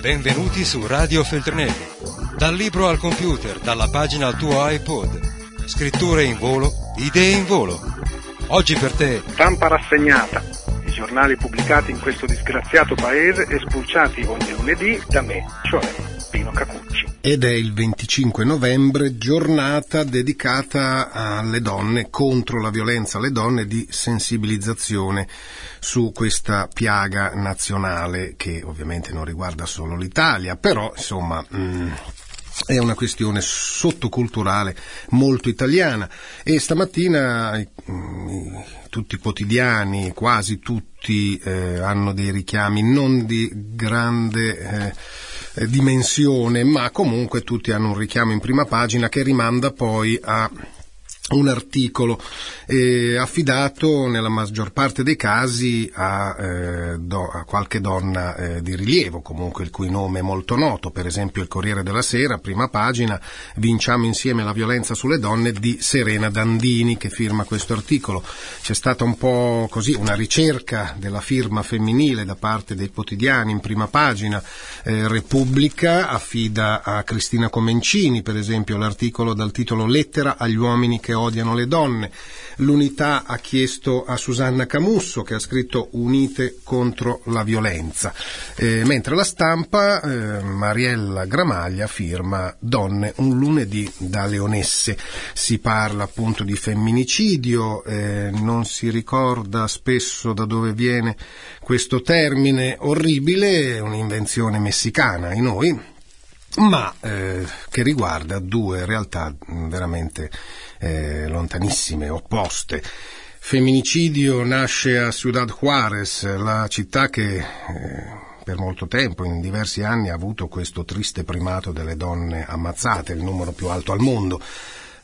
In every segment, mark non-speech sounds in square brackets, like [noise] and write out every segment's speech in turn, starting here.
Benvenuti su Radio Feltrinelli. Dal libro al computer, dalla pagina al tuo iPod. Scritture in volo, idee in volo. Oggi per te. Stampa rassegnata. I giornali pubblicati in questo disgraziato paese e ogni lunedì da me, cioè Pino Cacucci. Ed è il 25 novembre, giornata dedicata alle donne, contro la violenza alle donne, di sensibilizzazione su questa piaga nazionale che ovviamente non riguarda solo l'Italia, però insomma... Mh, è una questione sottoculturale molto italiana. E stamattina tutti i quotidiani, quasi tutti, eh, hanno dei richiami non di grande eh, dimensione, ma comunque tutti hanno un richiamo in prima pagina che rimanda poi a un articolo eh, affidato nella maggior parte dei casi a, eh, do, a qualche donna eh, di rilievo, comunque il cui nome è molto noto, per esempio il Corriere della Sera, prima pagina, Vinciamo insieme la violenza sulle donne di Serena Dandini che firma questo articolo. C'è stata un po' così una ricerca della firma femminile da parte dei quotidiani in prima pagina, eh, Repubblica affida a Cristina Comencini, per esempio, l'articolo dal titolo Lettera agli uomini che odiano le donne. L'unità ha chiesto a Susanna Camusso che ha scritto Unite contro la violenza, eh, mentre la stampa eh, Mariella Gramaglia firma Donne un lunedì da Leonesse. Si parla appunto di femminicidio, eh, non si ricorda spesso da dove viene questo termine orribile, un'invenzione messicana in noi, ma eh, che riguarda due realtà veramente eh, lontanissime, opposte. Femminicidio nasce a Ciudad Juárez, la città che eh, per molto tempo, in diversi anni, ha avuto questo triste primato delle donne ammazzate, il numero più alto al mondo.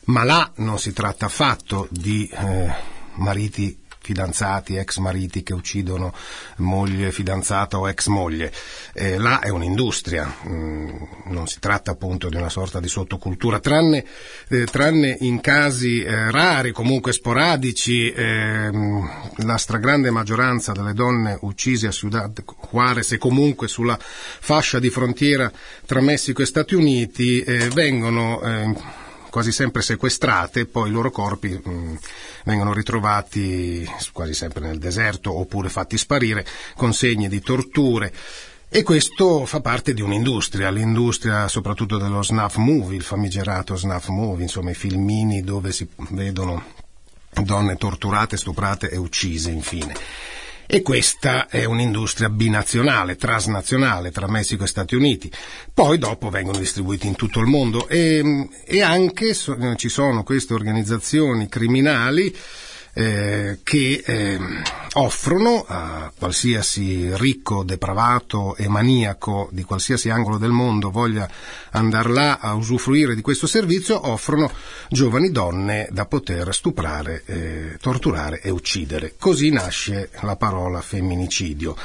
Ma là non si tratta affatto di eh, mariti fidanzati, ex mariti che uccidono moglie, fidanzata o ex moglie. Eh, là è un'industria, mm, non si tratta appunto di una sorta di sottocultura, tranne, eh, tranne in casi eh, rari, comunque sporadici, ehm, la stragrande maggioranza delle donne uccise a Ciudad Juarez e comunque sulla fascia di frontiera tra Messico e Stati Uniti eh, vengono eh, quasi sempre sequestrate, poi i loro corpi mh, vengono ritrovati quasi sempre nel deserto oppure fatti sparire con segni di torture. E questo fa parte di un'industria, l'industria soprattutto dello snuff movie, il famigerato snuff movie, insomma i filmini dove si vedono donne torturate, stuprate e uccise infine. E questa è un'industria binazionale, transnazionale tra Messico e Stati Uniti. Poi dopo vengono distribuiti in tutto il mondo e, e anche so, ci sono queste organizzazioni criminali eh, che eh, offrono a qualsiasi ricco, depravato e maniaco di qualsiasi angolo del mondo voglia andare là a usufruire di questo servizio, offrono giovani donne da poter stuprare, eh, torturare e uccidere. Così nasce la parola femminicidio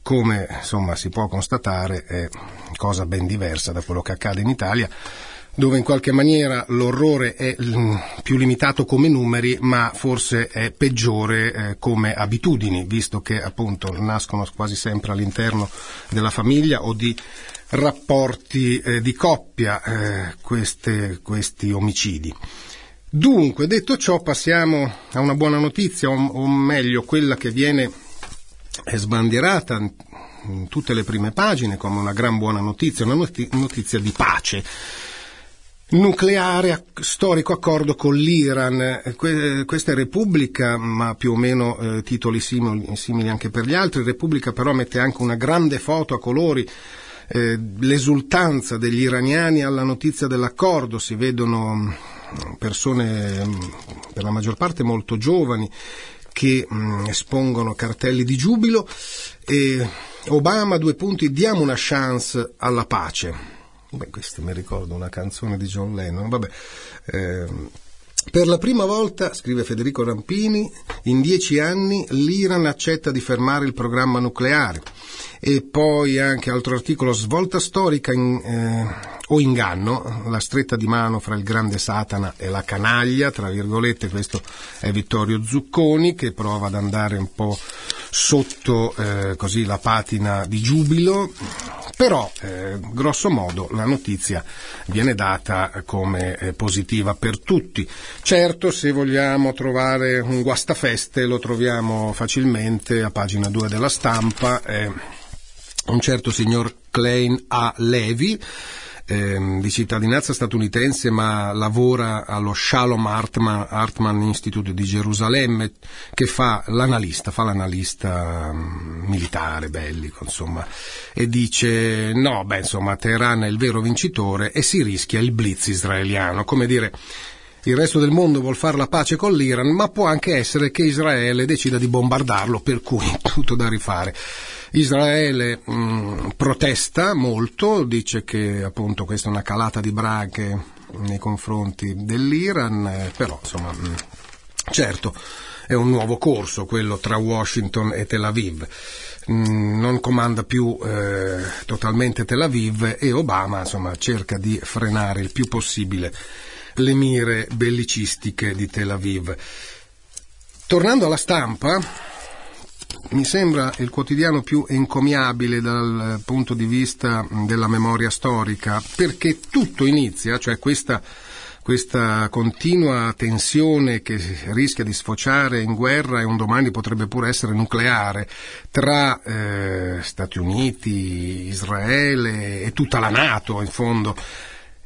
come insomma si può constatare è cosa ben diversa da quello che accade in Italia dove in qualche maniera l'orrore è più limitato come numeri, ma forse è peggiore eh, come abitudini, visto che appunto nascono quasi sempre all'interno della famiglia o di rapporti eh, di coppia eh, queste, questi omicidi. Dunque, detto ciò, passiamo a una buona notizia, o meglio quella che viene sbandierata in tutte le prime pagine come una gran buona notizia, una notizia di pace nucleare, storico accordo con l'Iran. questa è Repubblica, ma più o meno eh, titoli simili, simili, anche per gli altri. Repubblica però mette anche una grande foto a colori. Eh, l'esultanza degli iraniani alla notizia dell'accordo, si vedono mm, persone mm, per la maggior parte molto giovani che mh, mm, espongono cartelli di giubilo e Obama due punti diamo una chance alla pace Beh, questo mi ricorda una canzone di John Lennon. Vabbè, ehm, per la prima volta, scrive Federico Rampini, in dieci anni l'Iran accetta di fermare il programma nucleare. E poi anche altro articolo, svolta storica in, eh, o inganno, la stretta di mano fra il grande Satana e la canaglia, tra virgolette, questo è Vittorio Zucconi che prova ad andare un po' sotto eh, così la patina di giubilo, però eh, grosso modo la notizia viene data come eh, positiva per tutti. Certo, se vogliamo trovare un guastafeste lo troviamo facilmente a pagina 2 della stampa. Eh, un certo signor Klein A. Levy ehm, di cittadinanza statunitense ma lavora allo Shalom Hartman, Hartman Institute di Gerusalemme che fa l'analista, fa l'analista um, militare, bellico insomma e dice no, beh insomma Teheran è il vero vincitore e si rischia il blitz israeliano, come dire il resto del mondo vuol fare la pace con l'Iran, ma può anche essere che Israele decida di bombardarlo, per cui [laughs] tutto da rifare. Israele mh, mm, protesta molto, dice che appunto questa è una calata di braghe nei confronti dell'Iran, eh, però insomma, mh, mm, certo è un nuovo corso quello tra Washington e Tel Aviv. Mm, non comanda più eh, totalmente Tel Aviv e Obama insomma, cerca di frenare il più possibile le mire bellicistiche di Tel Aviv. Tornando alla stampa, mi sembra il quotidiano più encomiabile dal punto di vista della memoria storica, perché tutto inizia, cioè questa, questa continua tensione che rischia di sfociare in guerra e un domani potrebbe pure essere nucleare tra eh, Stati Uniti, Israele e tutta la Nato in fondo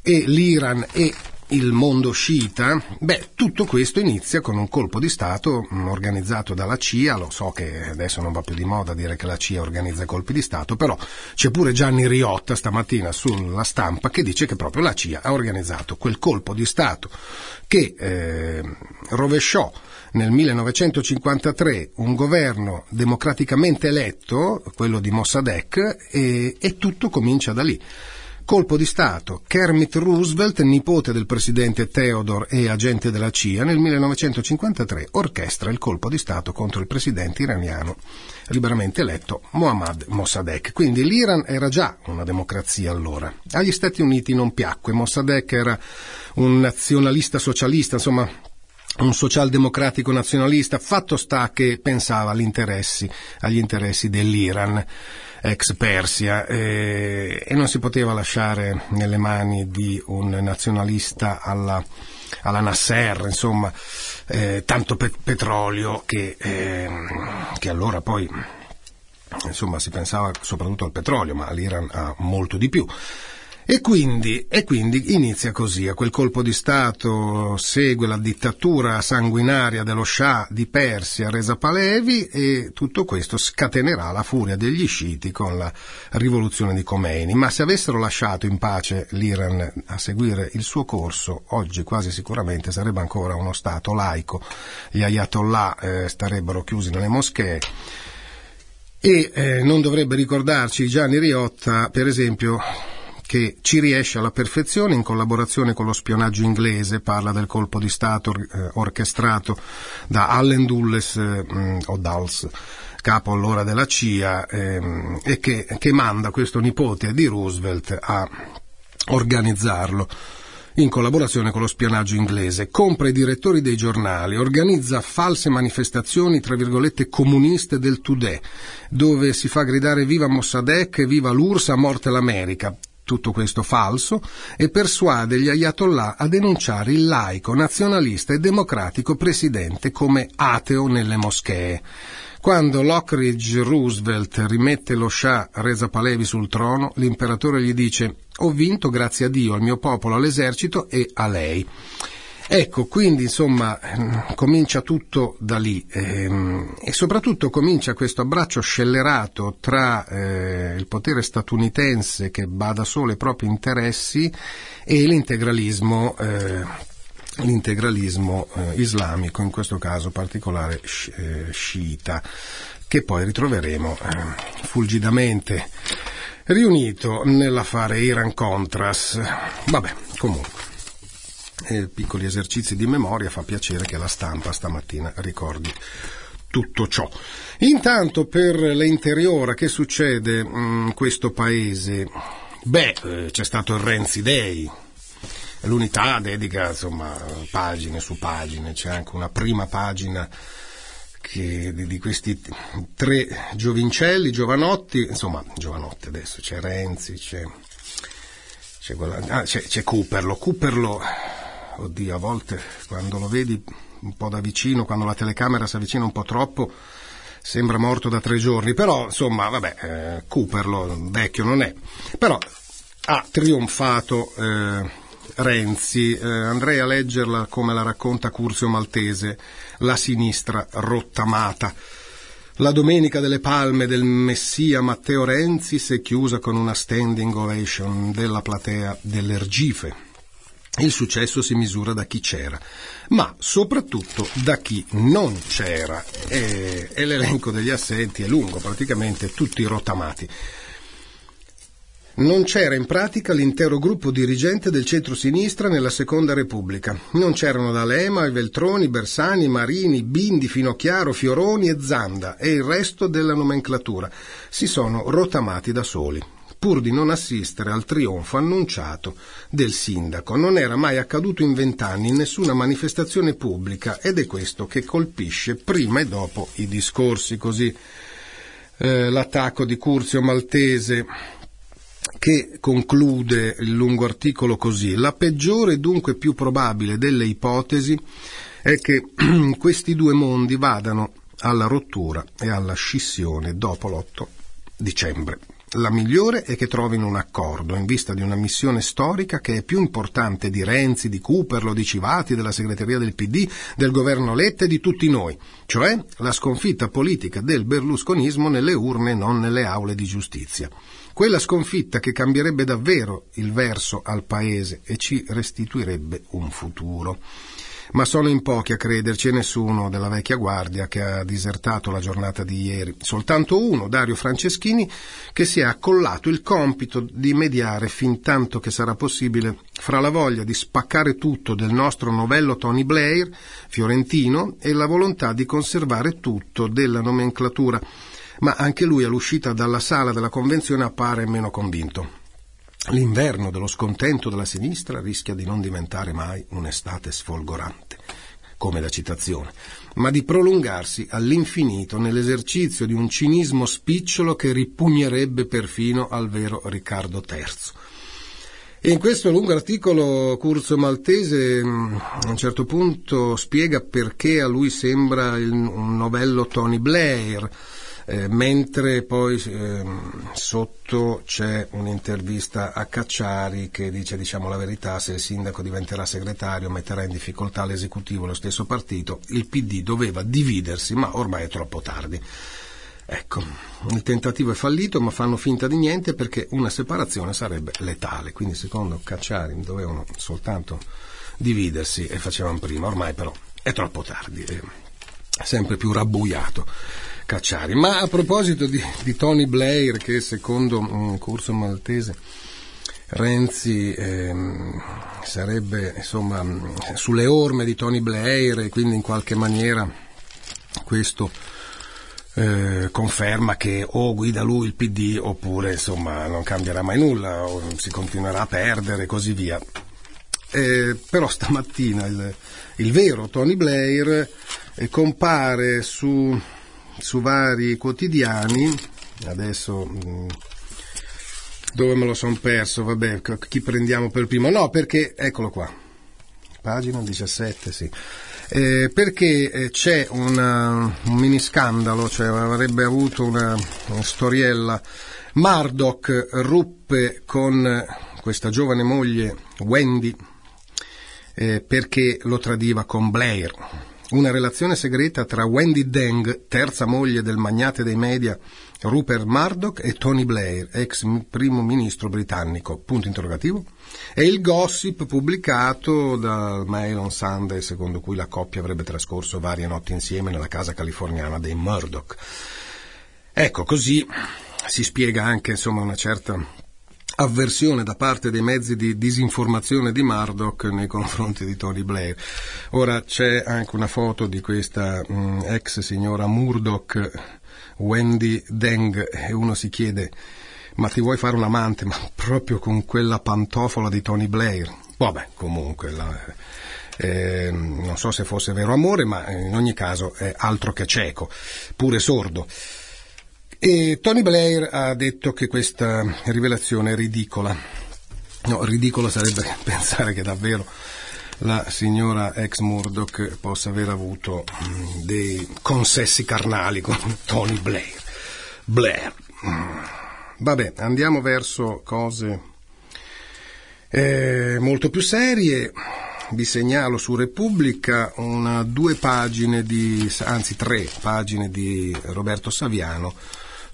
e l'Iran e il mondo sciita, beh, tutto questo inizia con un colpo di Stato mm, organizzato dalla CIA, lo so che adesso non va più di moda dire che la CIA organizza colpi di Stato, però c'è pure Gianni Riotta stamattina sulla stampa che dice che proprio la CIA ha organizzato quel colpo di Stato che eh, rovesciò nel 1953 un governo democraticamente eletto, quello di Mossadegh, e, e tutto comincia da lì. Colpo di Stato. Kermit Roosevelt, nipote del presidente Theodore e agente della CIA, nel 1953 orchestra il colpo di Stato contro il presidente iraniano liberamente eletto Mohammad Mossadegh. Quindi l'Iran era già una democrazia allora. Agli Stati Uniti non piacque. Mossadegh era un nazionalista socialista, insomma un socialdemocratico nazionalista, fatto sta che pensava agli interessi, agli interessi dell'Iran ex Persia eh, e non si poteva lasciare nelle mani di un nazionalista alla, alla Nasser, insomma, eh, tanto pe- petrolio che, eh, che allora poi insomma si pensava soprattutto al petrolio, ma l'Iran ha molto di più. E quindi, e quindi, inizia così, a quel colpo di Stato segue la dittatura sanguinaria dello Shah di Persia, Reza Palevi, e tutto questo scatenerà la furia degli sciiti con la rivoluzione di Khomeini. Ma se avessero lasciato in pace l'Iran a seguire il suo corso, oggi quasi sicuramente sarebbe ancora uno Stato laico, gli ayatollah eh, starebbero chiusi nelle moschee. E eh, non dovrebbe ricordarci Gianni Riotta, per esempio, che ci riesce alla perfezione in collaborazione con lo spionaggio inglese, parla del colpo di Stato eh, orchestrato da Allen Dulles eh, o Dulles capo allora della CIA, ehm, e che, che manda questo nipote di Roosevelt a organizzarlo in collaborazione con lo spionaggio inglese, compra i direttori dei giornali, organizza false manifestazioni, tra virgolette, comuniste del Today, dove si fa gridare viva Mossadegh, viva l'URSS, morte l'America, tutto questo falso, e persuade gli ayatollah a denunciare il laico, nazionalista e democratico presidente come ateo nelle moschee. Quando Lockridge Roosevelt rimette lo Shah Reza Palevi sul trono, l'imperatore gli dice ho vinto grazie a Dio, al mio popolo, all'esercito e a lei. Ecco, quindi insomma ehm, comincia tutto da lì ehm, e soprattutto comincia questo abbraccio scellerato tra eh, il potere statunitense che bada solo ai propri interessi e l'integralismo, eh, l'integralismo eh, islamico, in questo caso particolare eh, sciita, che poi ritroveremo ehm, fulgidamente riunito nell'affare Iran-Contras. Vabbè, comunque eh, piccoli esercizi di memoria, fa piacere che la stampa stamattina ricordi tutto ciò. Intanto per l'interiora che succede in questo paese? Beh, eh, c'è stato il Renzi Day, l'unità dedica insomma pagine su pagine, c'è anche una prima pagina che, di, questi tre giovincelli, giovanotti, insomma, giovanotti adesso, c'è Renzi, c'è, c'è, ah, c'è, c'è Cooperlo. Cooperlo, oddio, a volte quando lo vedi un po' da vicino, quando la telecamera si avvicina un po' troppo, sembra morto da tre giorni, però insomma, vabbè, eh, Cooperlo, vecchio non è. Però ha trionfato eh, Renzi, eh, andrei a leggerla come la racconta Curzio Maltese, la sinistra rottamata. La domenica delle palme del messia Matteo Renzi si è chiusa con una standing ovation della platea dell'Ergife. Il successo si misura da chi c'era, ma soprattutto da chi non c'era e, e l'elenco degli assenti è lungo, praticamente tutti rottamati. Non c'era in pratica l'intero gruppo dirigente del centro-sinistra nella Seconda Repubblica. Non c'erano D'Alema, Veltroni, Bersani, Marini, Bindi, Finocchiaro, Fioroni e Zanda e il resto della nomenclatura. Si sono rotamati da soli pur di non assistere al trionfo annunciato del sindaco. Non era mai accaduto in vent'anni in nessuna manifestazione pubblica ed è questo che colpisce prima e dopo i discorsi. Così eh, l'attacco di Curzio Maltese che conclude il lungo articolo così. La peggiore e dunque più probabile delle ipotesi è che [clears throat] questi due mondi vadano alla rottura e alla scissione dopo l'8 dicembre. La migliore è che trovino un accordo in vista di una missione storica che è più importante di Renzi, di Cooperlo, di Civati, della segreteria del PD, del governo Letta e di tutti noi, cioè la sconfitta politica del berlusconismo nelle urne e non nelle aule di giustizia. Quella sconfitta che cambierebbe davvero il verso al Paese e ci restituirebbe un futuro ma sono in pochi a crederci e nessuno della vecchia guardia che ha disertato la giornata di ieri. Soltanto uno, Dario Franceschini, che si è accollato il compito di mediare fin tanto che sarà possibile fra la voglia di spaccare tutto del nostro novello Tony Blair, fiorentino, e la volontà di conservare tutto della nomenclatura. Ma anche lui all'uscita dalla sala della convenzione appare meno convinto. L'inverno dello scontento della sinistra rischia di non diventare mai un'estate sfolgorante, come da citazione, ma di prolungarsi all'infinito nell'esercizio di un cinismo spicciolo che ripugnerebbe perfino al vero Riccardo III. E in questo lungo articolo Curzio Maltese mm, a un certo punto spiega perché a lui sembra un novello Tony Blair, eh, mentre poi eh, sotto c'è un'intervista a Cacciari che dice diciamo la verità se il sindaco diventerà segretario metterà in difficoltà l'esecutivo lo stesso partito il PD doveva dividersi ma ormai è troppo tardi Ecco, il tentativo è fallito, ma fanno finta di niente perché una separazione sarebbe letale. Quindi, secondo Cacciari, dovevano soltanto dividersi e facevano prima. Ormai, però, è troppo tardi, è sempre più rabbuiato. Cacciari. Ma a proposito di, di Tony Blair, che secondo un corso maltese Renzi ehm, sarebbe insomma sulle orme di Tony Blair e quindi in qualche maniera questo eh, conferma che o guida lui il PD oppure insomma non cambierà mai nulla o si continuerà a perdere e così via. Eh, però stamattina il, il, vero Tony Blair eh, compare su su vari quotidiani, adesso mm, dove me lo sono perso, vabbè, chi prendiamo per primo? No, perché, eccolo qua, pagina 17, sì. Eh, perché eh, c'è una, un mini scandalo, cioè avrebbe avuto una, una storiella. Murdoch ruppe con questa giovane moglie Wendy eh, perché lo tradiva con Blair una relazione segreta tra Wendy Deng, terza moglie del magnate dei media Rupert Murdoch, e Tony Blair, ex primo ministro britannico. Punto interrogativo. E il gossip pubblicato dal Mail on Sunday, secondo cui la coppia avrebbe trascorso varie notti insieme nella casa californiana dei Murdoch. Ecco, così si spiega anche insomma, una certa avversione da parte dei mezzi di disinformazione di Murdoch nei confronti di Tony Blair. Ora c'è anche una foto di questa mh, mm, ex signora Murdoch, Wendy Deng, e uno si chiede ma ti vuoi fare un amante? Ma proprio con quella pantofola di Tony Blair? Vabbè, comunque, la, eh, non so se fosse vero amore, ma in ogni caso è altro che cieco, pure sordo. E Tony Blair ha detto che questa rivelazione è ridicola. No, ridicolo sarebbe [laughs] pensare che davvero la signora ex Murdoch possa aver avuto mm, dei consessi carnali con [laughs] Tony Blair. Blair. Mm. Vabbè, andiamo verso cose eh, molto più serie. Vi segnalo su Repubblica una, due pagine di, anzi tre pagine di Roberto Saviano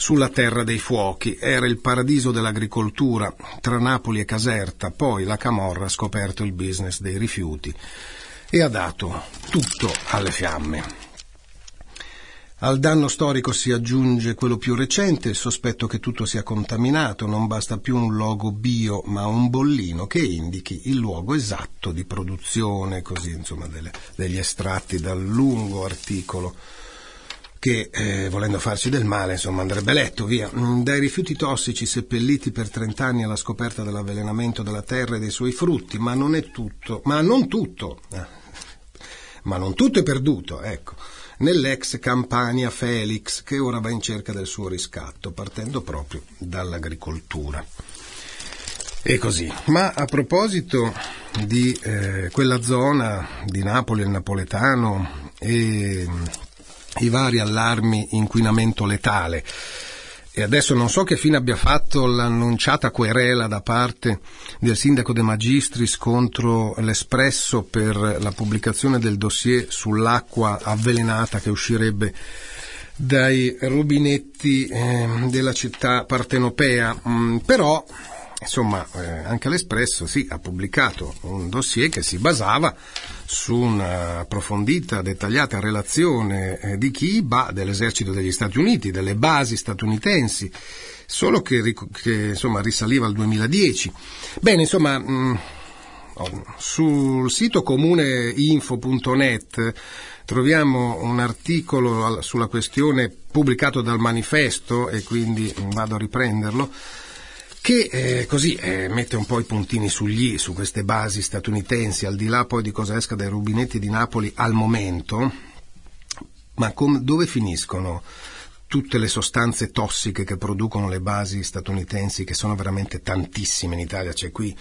sulla terra dei fuochi. Era il paradiso dell'agricoltura tra Napoli e Caserta, poi la Camorra ha scoperto il business dei rifiuti e ha dato tutto alle fiamme. Al danno storico si aggiunge quello più recente, il sospetto che tutto sia contaminato, non basta più un logo bio ma un bollino che indichi il luogo esatto di produzione, così insomma delle, degli estratti dal lungo articolo che eh, volendo farci del male insomma andrebbe letto via. Mm, dai rifiuti tossici seppelliti per 30 anni alla scoperta dell'avvelenamento della terra e dei suoi frutti ma non è tutto ma non tutto eh, ma non tutto è perduto ecco nell'ex Campania Felix che ora va in cerca del suo riscatto partendo proprio dall'agricoltura. E così. Ma a proposito di eh, quella zona di Napoli il napoletano e i vari allarmi inquinamento letale. E adesso non so che fine abbia fatto l'annunciata querela da parte del sindaco De Magistris contro l'Espresso per la pubblicazione del dossier sull'acqua avvelenata che uscirebbe dai rubinetti eh, della città partenopea. Mm, però, insomma, eh, anche l'Espresso sì, ha pubblicato un dossier che si basava su un'approfondita, dettagliata relazione eh, di Kiba dell'esercito degli Stati Uniti, delle basi statunitensi, solo che, che insomma, risaliva al 2010. Bene, insomma, mh, mm, sul sito comuneinfo.net troviamo un articolo sulla questione pubblicato dal manifesto e quindi vado a riprenderlo che eh, così eh, mette un po' i puntini sugli i su queste basi statunitensi, al di là poi di cosa esca dai rubinetti di Napoli al momento, ma com- dove finiscono tutte le sostanze tossiche che producono le basi statunitensi, che sono veramente tantissime in Italia, c'è qui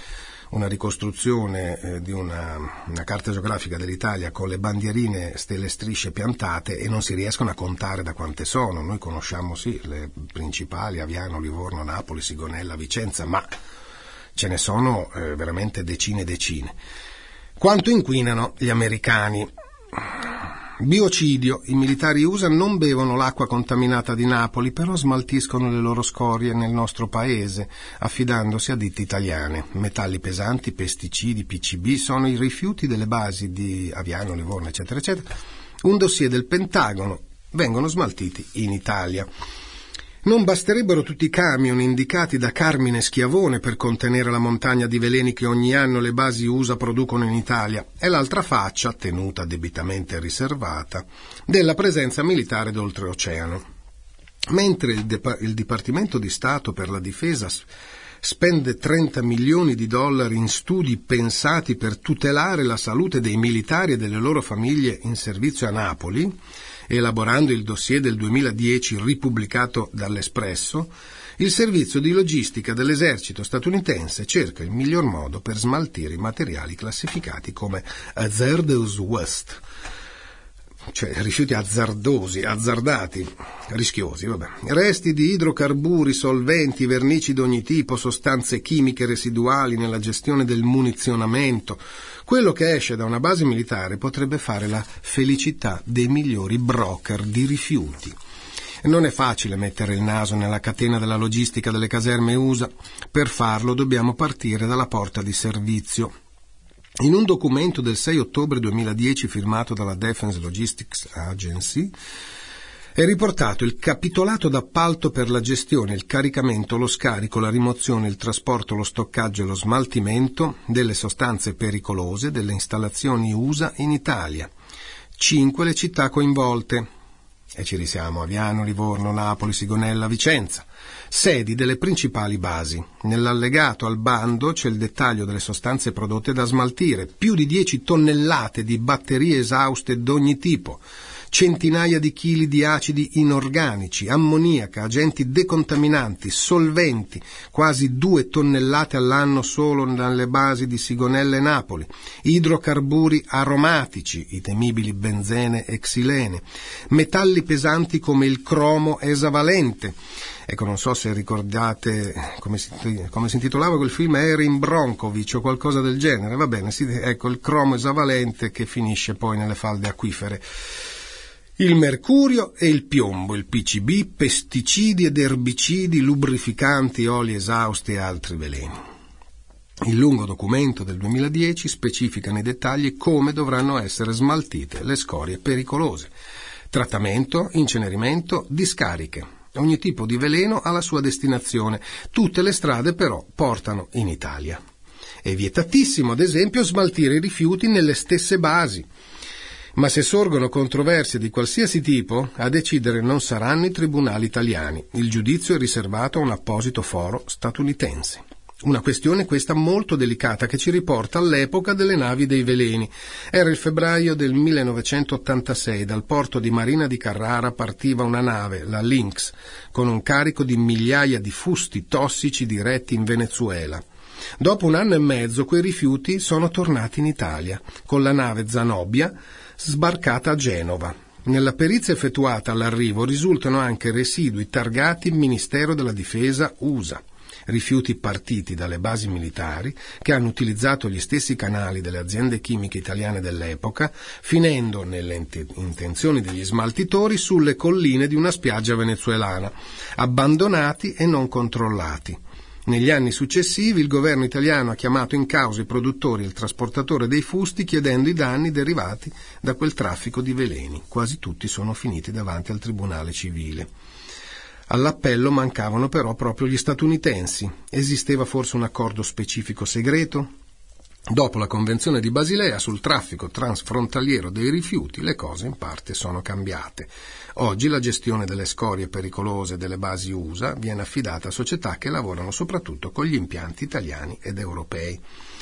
una ricostruzione eh, di una, una, carta geografica dell'Italia con le bandierine, stelle strisce piantate e non si riescono a contare da quante sono. Noi conosciamo sì le principali, Aviano, Livorno, Napoli, Sigonella, Vicenza, ma ce ne sono eh, veramente decine e decine. Quanto inquinano gli americani? Biocidio. I militari USA non bevono l'acqua contaminata di Napoli, però smaltiscono le loro scorie nel nostro paese, affidandosi a ditte italiane. Metalli pesanti, pesticidi, PCB sono i rifiuti delle basi di Aviano, Livorno, eccetera, eccetera. Un dossier del Pentagono vengono smaltiti in Italia. Non basterebbero tutti i camion indicati da Carmine Schiavone per contenere la montagna di veleni che ogni anno le basi USA producono in Italia, è l'altra faccia, tenuta debitamente riservata, della presenza militare d'oltreoceano. Mentre il, Dep- il Dipartimento di Stato per la Difesa spende 30 milioni di dollari in studi pensati per tutelare la salute dei militari e delle loro famiglie in servizio a Napoli, elaborando il dossier del 2010 ripubblicato dall'Espresso, il servizio di logistica dell'esercito statunitense cerca il miglior modo per smaltire i materiali classificati come hazardous waste, cioè rifiuti azzardosi, azzardati, rischiosi, vabbè. Resti di idrocarburi, solventi, vernici di ogni tipo, sostanze chimiche residuali nella gestione del munizionamento, quello che esce da una base militare potrebbe fare la felicità dei migliori broker di rifiuti. Non è facile mettere il naso nella catena della logistica delle caserme USA. Per farlo dobbiamo partire dalla porta di servizio. In un documento del 6 ottobre 2010 firmato dalla Defense Logistics Agency, è riportato il capitolato d'appalto per la gestione, il caricamento, lo scarico, la rimozione, il trasporto, lo stoccaggio e lo smaltimento delle sostanze pericolose delle installazioni USA in Italia. Cinque le città coinvolte. E ci risiamo Aviano, Livorno, Napoli, Sigonella, Vicenza. Sedi delle principali basi. Nell'allegato al bando c'è il dettaglio delle sostanze prodotte da smaltire, più di 10 tonnellate di batterie esauste d'ogni tipo, centinaia di chili di acidi inorganici, ammoniaca, agenti decontaminanti, solventi, quasi due tonnellate all'anno solo dalle basi di Sigonella e Napoli, idrocarburi aromatici, i temibili benzene e xilene, metalli pesanti come il cromo esavalente, Ecco, non so se ricordate come si, come si intitolava quel film, Erin Bronkovic o qualcosa del genere. Va bene, sì, ecco il cromo esavalente che finisce poi nelle falde acquifere il mercurio e il piombo, il PCB, pesticidi ed erbicidi, lubrificanti, oli esausti e altri veleni. Il lungo documento del 2010 specifica nei dettagli come dovranno essere smaltite le scorie pericolose. Trattamento, incenerimento, discariche. Ogni tipo di veleno ha la sua destinazione. Tutte le strade però portano in Italia. È vietatissimo, ad esempio, smaltire i rifiuti nelle stesse basi. Ma se sorgono controversie di qualsiasi tipo, a decidere non saranno i tribunali italiani. Il giudizio è riservato a un apposito foro statunitense. Una questione questa molto delicata che ci riporta all'epoca delle navi dei veleni. Era il febbraio del 1986, dal porto di Marina di Carrara partiva una nave, la Lynx, con un carico di migliaia di fusti tossici diretti in Venezuela. Dopo un anno e mezzo quei rifiuti sono tornati in Italia, con la nave Zanobia sbarcata a Genova. Nella perizia effettuata all'arrivo risultano anche residui targati Ministero della Difesa USA rifiuti partiti dalle basi militari che hanno utilizzato gli stessi canali delle aziende chimiche italiane dell'epoca, finendo nelle intenzioni degli smaltitori sulle colline di una spiaggia venezuelana, abbandonati e non controllati. Negli anni successivi il governo italiano ha chiamato in causa i produttori e il trasportatore dei fusti chiedendo i danni derivati da quel traffico di veleni. Quasi tutti sono finiti davanti al tribunale civile. All'appello mancavano però proprio gli statunitensi. Esisteva forse un accordo specifico segreto? Dopo la Convenzione di Basilea sul traffico transfrontaliero dei rifiuti le cose in parte sono cambiate. Oggi la gestione delle scorie pericolose delle basi USA viene affidata a società che lavorano soprattutto con gli impianti italiani ed europei,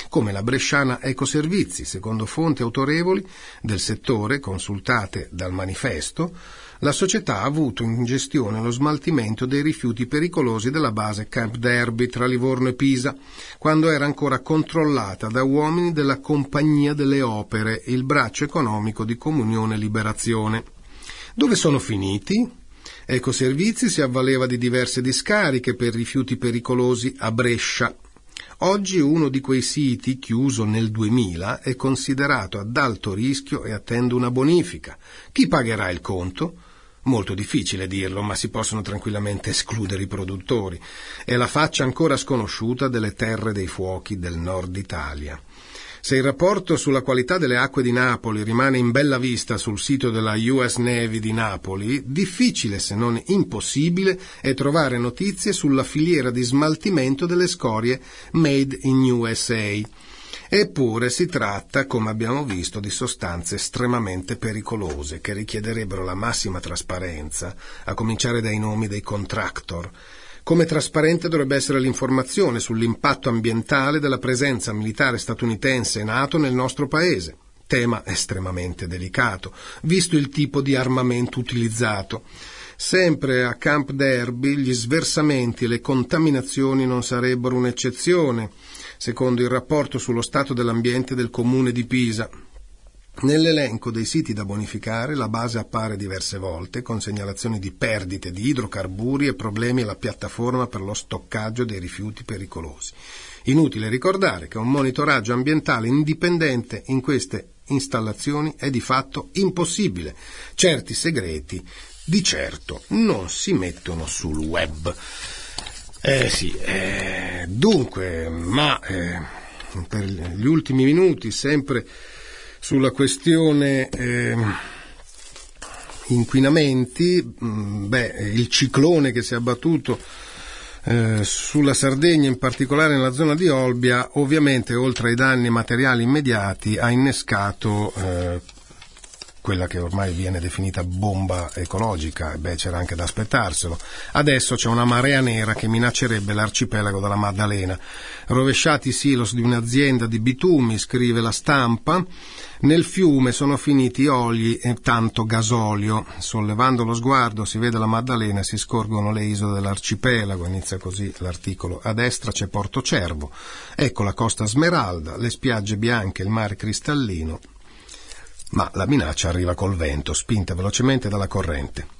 come la bresciana Ecoservizi, secondo fonti autorevoli del settore consultate dal manifesto, la società ha avuto in gestione lo smaltimento dei rifiuti pericolosi della base Camp Derby tra Livorno e Pisa, quando era ancora controllata da uomini della Compagnia delle Opere, il braccio economico di Comunione Liberazione. Dove sono finiti? Ecoservizi si avvaleva di diverse discariche per rifiuti pericolosi a Brescia. Oggi uno di quei siti, chiuso nel 2000, è considerato ad alto rischio e attende una bonifica. Chi pagherà il conto? Molto difficile dirlo, ma si possono tranquillamente escludere i produttori. È la faccia ancora sconosciuta delle terre dei fuochi del nord Italia. Se il rapporto sulla qualità delle acque di Napoli rimane in bella vista sul sito della US Navy di Napoli, difficile se non impossibile è trovare notizie sulla filiera di smaltimento delle scorie made in USA Eppure si tratta, come abbiamo visto, di sostanze estremamente pericolose che richiederebbero la massima trasparenza, a cominciare dai nomi dei contractor. Come trasparente dovrebbe essere l'informazione sull'impatto ambientale della presenza militare statunitense e NATO nel nostro paese. Tema estremamente delicato, visto il tipo di armamento utilizzato. Sempre a Camp Derby gli sversamenti e le contaminazioni non sarebbero un'eccezione secondo il rapporto sullo stato dell'ambiente del comune di Pisa. Nell'elenco dei siti da bonificare la base appare diverse volte con segnalazioni di perdite di idrocarburi e problemi alla piattaforma per lo stoccaggio dei rifiuti pericolosi. Inutile ricordare che un monitoraggio ambientale indipendente in queste installazioni è di fatto impossibile. Certi segreti di certo non si mettono sul web. Eh sì, eh, dunque, ma eh, per gli ultimi minuti sempre sulla questione eh, inquinamenti, mm, beh, il ciclone che si è abbattuto eh, sulla Sardegna, in particolare nella zona di Olbia, ovviamente oltre ai danni materiali immediati ha innescato eh, quella che ormai viene definita bomba ecologica, beh c'era anche da aspettarselo. Adesso c'è una marea nera che minaccerebbe l'arcipelago della Maddalena. Rovesciati i silos di un'azienda di bitumi, scrive la stampa, nel fiume sono finiti oli e tanto gasolio. Sollevando lo sguardo si vede la Maddalena e si scorgono le isole dell'arcipelago. Inizia così l'articolo. A destra c'è Porto Cervo. Ecco la costa Smeralda, le spiagge bianche, il mare cristallino ma la minaccia arriva col vento, spinta velocemente dalla corrente.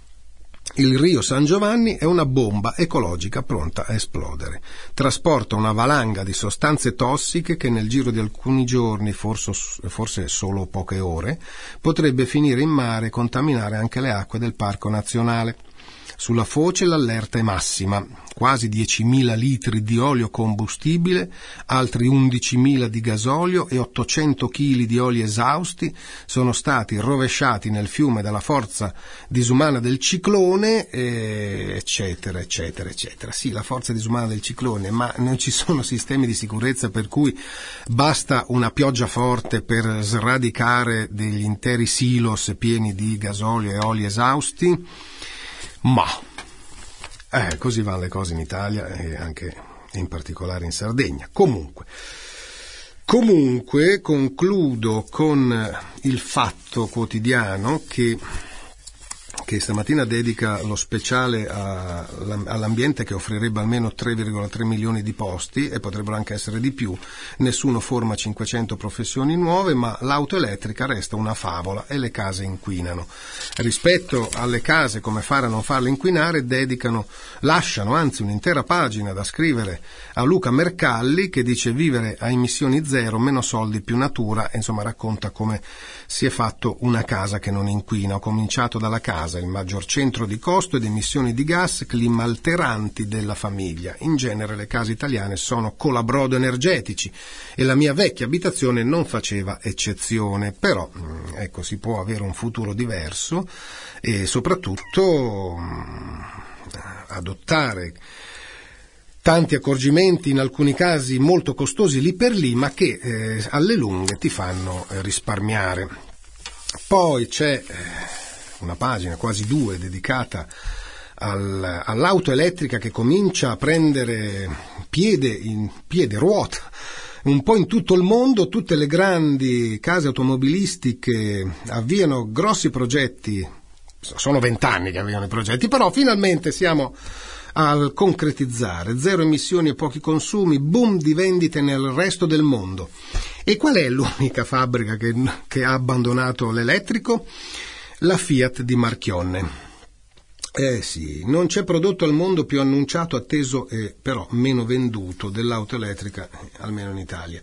Il Rio San Giovanni è una bomba ecologica pronta a esplodere. Trasporta una valanga di sostanze tossiche che nel giro di alcuni giorni, forse, forse solo poche ore, potrebbe finire in mare e contaminare anche le acque del Parco Nazionale. Sulla foce l'allerta è massima, quasi 10.000 litri di olio combustibile, altri 11.000 di gasolio e 800 kg di oli esausti sono stati rovesciati nel fiume dalla forza disumana del ciclone, eccetera, eccetera, eccetera. Sì, la forza disumana del ciclone, ma non ci sono sistemi di sicurezza per cui basta una pioggia forte per sradicare degli interi silos pieni di gasolio e oli esausti? Ma eh, così vanno le cose in Italia e anche in particolare in Sardegna. Comunque, comunque concludo con il fatto quotidiano che che stamattina dedica lo speciale a, all'ambiente che offrirebbe almeno 3,3 milioni di posti e potrebbero anche essere di più. Nessuno forma 500 professioni nuove, ma l'auto elettrica resta una favola e le case inquinano. Rispetto alle case, come fare a non farle inquinare, dedicano, lasciano anzi un'intera pagina da scrivere a Luca Mercalli che dice vivere a emissioni zero, meno soldi, più natura, e insomma racconta come si è fatto una casa che non inquina. Ho cominciato dalla casa casa, il maggior centro di costo ed emissioni di gas climalteranti della famiglia. In genere le case italiane sono colabrodo energetici e la mia vecchia abitazione non faceva eccezione, però mm, ecco, si può avere un futuro diverso e soprattutto mm, adottare tanti accorgimenti, in alcuni casi molto costosi lì per lì, ma che eh, alle lunghe ti fanno eh, risparmiare. Poi c'è eh, una pagina, quasi due, dedicata al, all'auto elettrica che comincia a prendere piede, in, piede, ruota, un po' in tutto il mondo, tutte le grandi case automobilistiche avviano grossi progetti, sono vent'anni che avviano i progetti, però finalmente siamo al concretizzare, zero emissioni e pochi consumi, boom di vendite nel resto del mondo. E qual è l'unica fabbrica che, che ha abbandonato l'elettrico? La Fiat di Marchionne. Eh sì, non c'è prodotto al mondo più annunciato, atteso e però meno venduto dell'auto elettrica, almeno in Italia.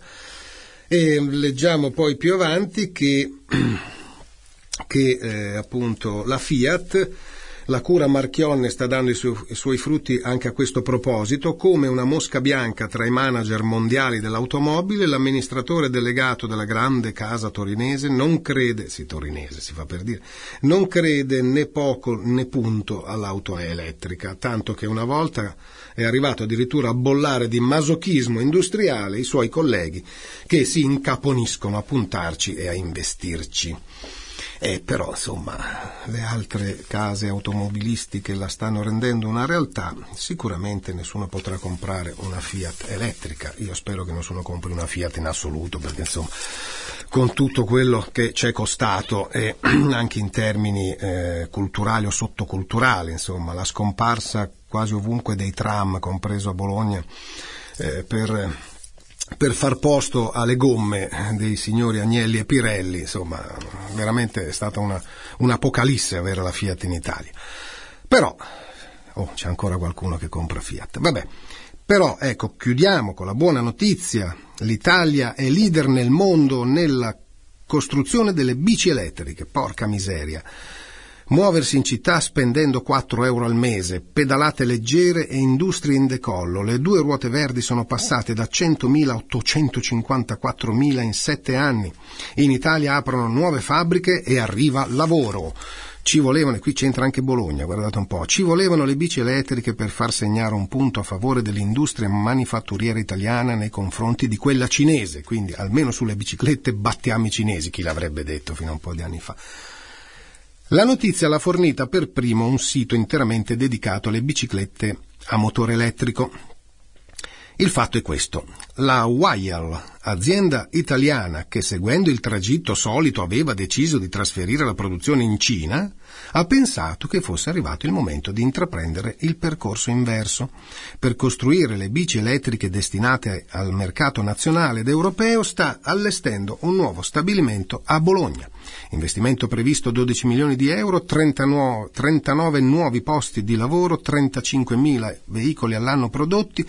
E leggiamo poi più avanti che, [clears throat] che eh, appunto la Fiat la cura Marchionne sta dando i, su- i, suoi frutti anche a questo proposito, come una mosca bianca tra i manager mondiali dell'automobile, l'amministratore delegato della grande casa torinese non crede, sì torinese si fa per dire, non crede né poco né punto all'auto elettrica, tanto che una volta è arrivato addirittura a bollare di masochismo industriale i suoi colleghi che si incaponiscono a puntarci e a investirci. Eh, però insomma le altre case automobilistiche la stanno rendendo una realtà, sicuramente nessuno potrà comprare una Fiat elettrica, io spero che nessuno compri una Fiat in assoluto perché insomma con tutto quello che ci è costato e [clears throat] anche in termini eh, culturali o sottoculturali, insomma la scomparsa quasi ovunque dei tram, compreso a Bologna, eh, per per far posto alle gomme dei signori Agnelli e Pirelli, insomma, veramente è stata una, un'apocalisse avere la Fiat in Italia. Però, oh, c'è ancora qualcuno che compra Fiat. Vabbè, però ecco, chiudiamo con la buona notizia, l'Italia è leader nel mondo nella costruzione delle bici elettriche, porca miseria. Muoversi in città spendendo 4 euro al mese, pedalate leggere e industrie in decollo. Le due ruote verdi sono passate da 100.000 a 854.000 in sette anni. In Italia aprono nuove fabbriche e arriva lavoro. Ci volevano, e qui c'entra anche Bologna, guardate un po', ci volevano le bici elettriche per far segnare un punto a favore dell'industria manifatturiera italiana nei confronti di quella cinese, quindi almeno sulle biciclette battiamo i cinesi, chi l'avrebbe detto fino a un po' di anni fa. La notizia l'ha fornita per primo un sito interamente dedicato alle biciclette a motore elettrico. Il fatto è questo. La Wyal, azienda italiana che seguendo il tragitto solito aveva deciso di trasferire la produzione in Cina, ha pensato che fosse arrivato il momento di intraprendere il percorso inverso. Per costruire le bici elettriche destinate al mercato nazionale ed europeo sta allestendo un nuovo stabilimento a Bologna. Investimento previsto 12 milioni di euro, 39, 39 nuovi posti di lavoro, 35 mila veicoli all'anno prodotti,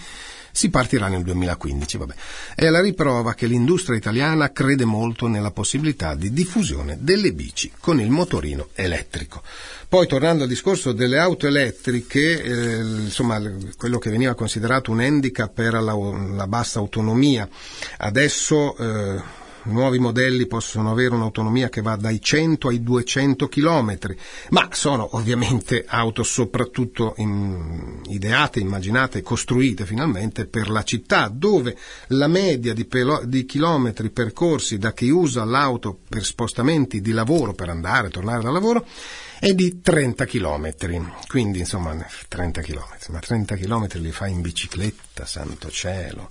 si partirà nel 2015. Vabbè. È la riprova che l'industria italiana crede molto nella possibilità di diffusione delle bici con il motorino elettrico. Poi tornando al discorso delle auto elettriche, eh, insomma quello che veniva considerato un handicap era la, la bassa autonomia, adesso eh, nuovi modelli possono avere un'autonomia che va dai 100 ai 200 km, ma sono ovviamente auto soprattutto in, ideate, immaginate, costruite finalmente per la città, dove la media di, pelo, di chilometri percorsi da chi usa l'auto per spostamenti di lavoro, per andare e tornare dal lavoro, è di 30 km. Quindi, insomma, 30 km, ma 30 km li fai in bicicletta, santo cielo.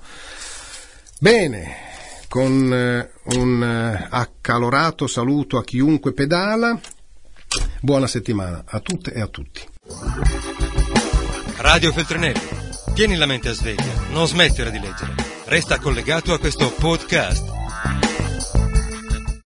Bene, con eh, un eh, accalorato saluto a chiunque pedala. Buona settimana a tutte e a tutti. Radio Feltrinelli, tieni la mente a sveglia, non smettere di leggere. Resta collegato a questo podcast